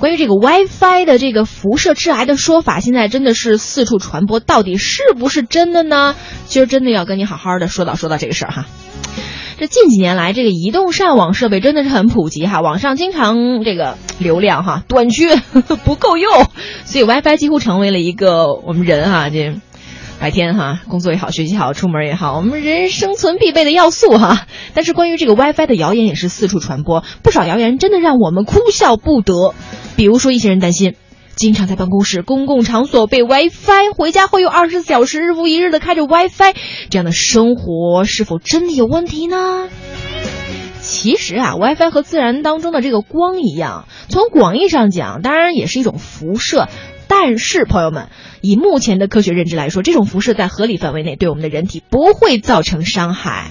关于这个 WiFi 的这个辐射致癌的说法，现在真的是四处传播，到底是不是真的呢？今儿真的要跟你好好的说道说道这个事儿哈。这近几年来，这个移动上网设备真的是很普及哈，网上经常这个流量哈短缺 不够用，所以 WiFi 几乎成为了一个我们人哈这白天哈工作也好，学习好，出门也好，我们人生存必备的要素哈。但是关于这个 WiFi 的谣言也是四处传播，不少谣言真的让我们哭笑不得。比如说，一些人担心。经常在办公室、公共场所被 WiFi，回家后又二十四小时日复一日的开着 WiFi，这样的生活是否真的有问题呢？其实啊，WiFi 和自然当中的这个光一样，从广义上讲，当然也是一种辐射。但是，朋友们，以目前的科学认知来说，这种辐射在合理范围内对我们的人体不会造成伤害。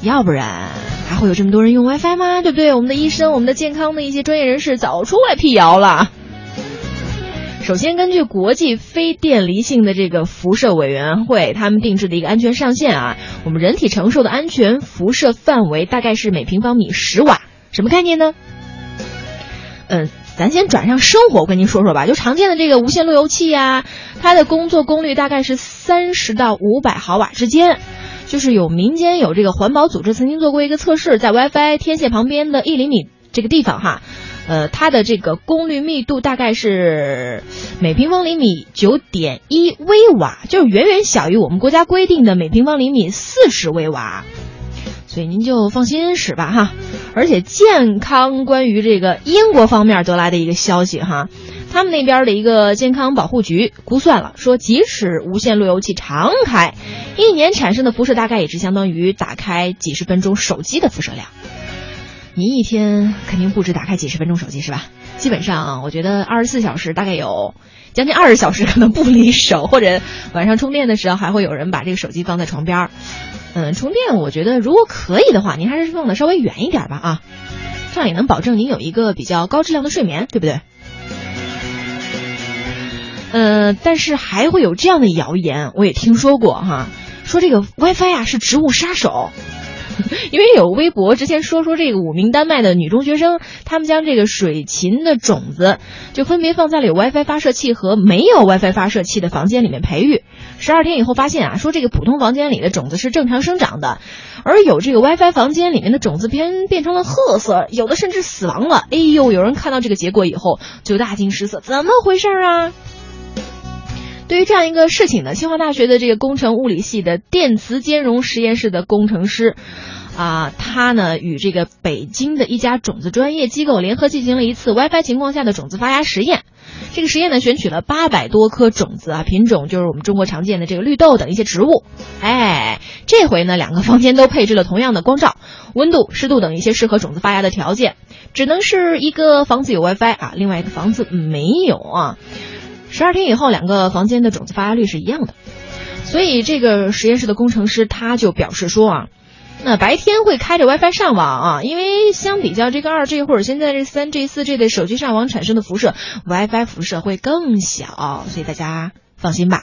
要不然还会有这么多人用 WiFi 吗？对不对？我们的医生、我们的健康的一些专业人士早出来辟谣了。首先，根据国际非电离性的这个辐射委员会，他们定制的一个安全上限啊，我们人体承受的安全辐射范围大概是每平方米十瓦，什么概念呢？嗯，咱先转上生活，我跟您说说吧。就常见的这个无线路由器呀，它的工作功率大概是三十到五百毫瓦之间。就是有民间有这个环保组织曾经做过一个测试，在 WiFi 天线旁边的一厘米这个地方哈。呃，它的这个功率密度大概是每平方厘米九点一微瓦，就是远远小于我们国家规定的每平方厘米四十微瓦，所以您就放心使吧哈。而且健康关于这个英国方面得来的一个消息哈，他们那边的一个健康保护局估算了，说即使无线路由器常开，一年产生的辐射大概也是相当于打开几十分钟手机的辐射量。你一天肯定不止打开几十分钟手机是吧？基本上，我觉得二十四小时大概有将近二十小时可能不离手，或者晚上充电的时候还会有人把这个手机放在床边儿。嗯，充电我觉得如果可以的话，您还是放的稍微远一点吧啊，这样也能保证您有一个比较高质量的睡眠，对不对？嗯，但是还会有这样的谣言，我也听说过哈，说这个 WiFi 啊是植物杀手。因为有微博之前说说这个五名丹麦的女中学生，她们将这个水芹的种子就分别放在了有 WiFi 发射器和没有 WiFi 发射器的房间里面培育。十二天以后发现啊，说这个普通房间里的种子是正常生长的，而有这个 WiFi 房间里面的种子偏变成了褐色，有的甚至死亡了。哎呦，有人看到这个结果以后就大惊失色，怎么回事啊？对于这样一个事情呢，清华大学的这个工程物理系的电磁兼容实验室的工程师，啊，他呢与这个北京的一家种子专业机构联合进行了一次 WiFi 情况下的种子发芽实验。这个实验呢选取了八百多颗种子啊，品种就是我们中国常见的这个绿豆等一些植物。哎，这回呢两个房间都配置了同样的光照、温度、湿度等一些适合种子发芽的条件，只能是一个房子有 WiFi 啊，另外一个房子没有啊。十二天以后，两个房间的种子发芽率是一样的，所以这个实验室的工程师他就表示说啊，那白天会开着 WiFi 上网啊，因为相比较这个二 G 或者现在这三 G、四 G 的手机上网产生的辐射，WiFi 辐射会更小，所以大家放心吧。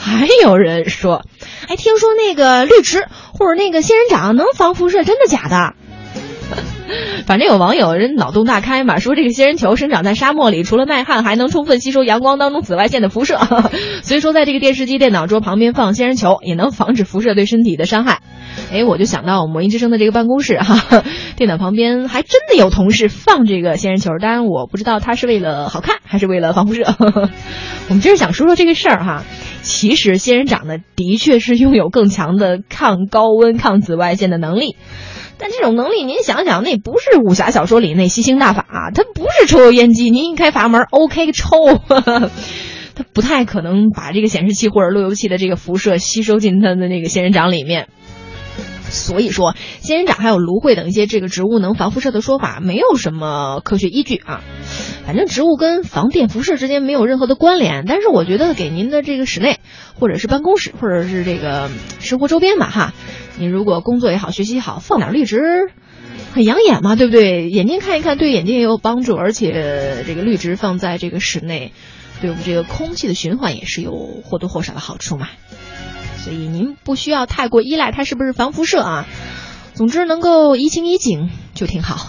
还有人说，哎，听说那个绿植或者那个仙人掌能防辐射，真的假的？反正有网友人脑洞大开嘛，说这个仙人球生长在沙漠里，除了耐旱，还能充分吸收阳光当中紫外线的辐射。所以说，在这个电视机、电脑桌旁边放仙人球，也能防止辐射对身体的伤害。哎，我就想到我们魔音之声的这个办公室哈，电脑旁边还真的有同事放这个仙人球，当然我不知道他是为了好看还是为了防辐射。我们就是想说说这个事儿哈，其实仙人掌呢，的确是拥有更强的抗高温、抗紫外线的能力。但这种能力，您想想，那不是武侠小说里那吸星大法，啊它不是抽油烟机，您一开阀门，OK 抽，它不太可能把这个显示器或者路由器的这个辐射吸收进它的那个仙人掌里面。所以说，仙人掌还有芦荟等一些这个植物能防辐射的说法，没有什么科学依据啊。反正植物跟防电辐射之间没有任何的关联。但是我觉得给您的这个室内，或者是办公室，或者是这个生活周边吧，哈，您如果工作也好，学习也好，放点绿植，很养眼嘛，对不对？眼睛看一看，对眼睛也有帮助。而且这个绿植放在这个室内，对我们这个空气的循环也是有或多或少的好处嘛。所以您不需要太过依赖它是不是防辐射啊，总之能够怡情怡景就挺好。